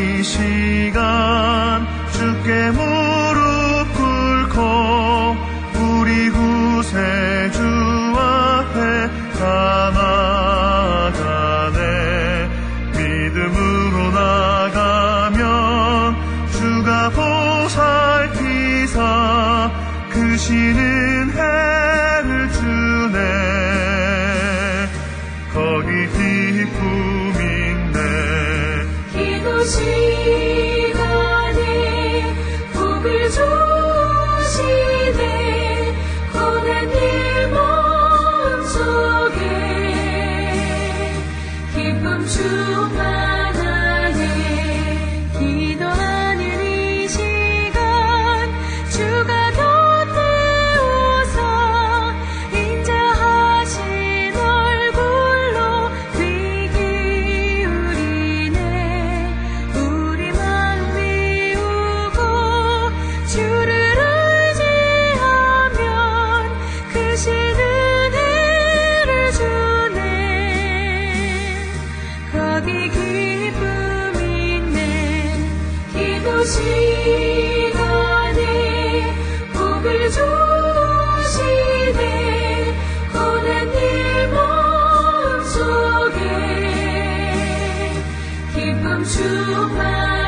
이 시간 주께 무릎 꿇고 우리 구세주 앞에 다 나가네. 믿음으로 나가면 주가 보살피사 그 신을 주만 주만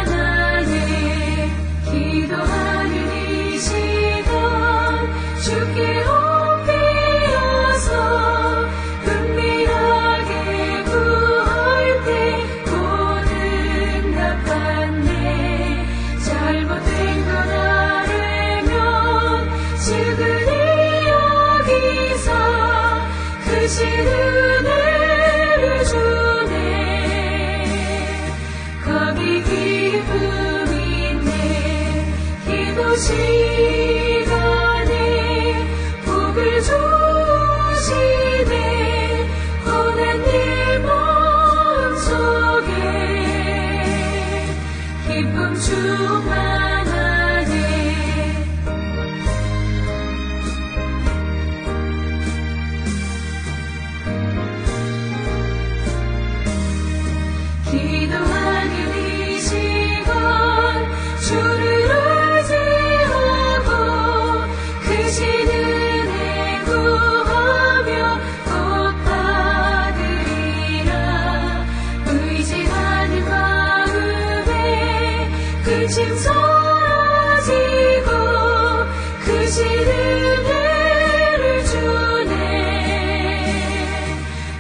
to man. 진심 사라지고 그 시를 주네.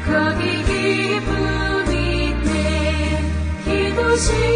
거기 기쁨 있네. 이곳이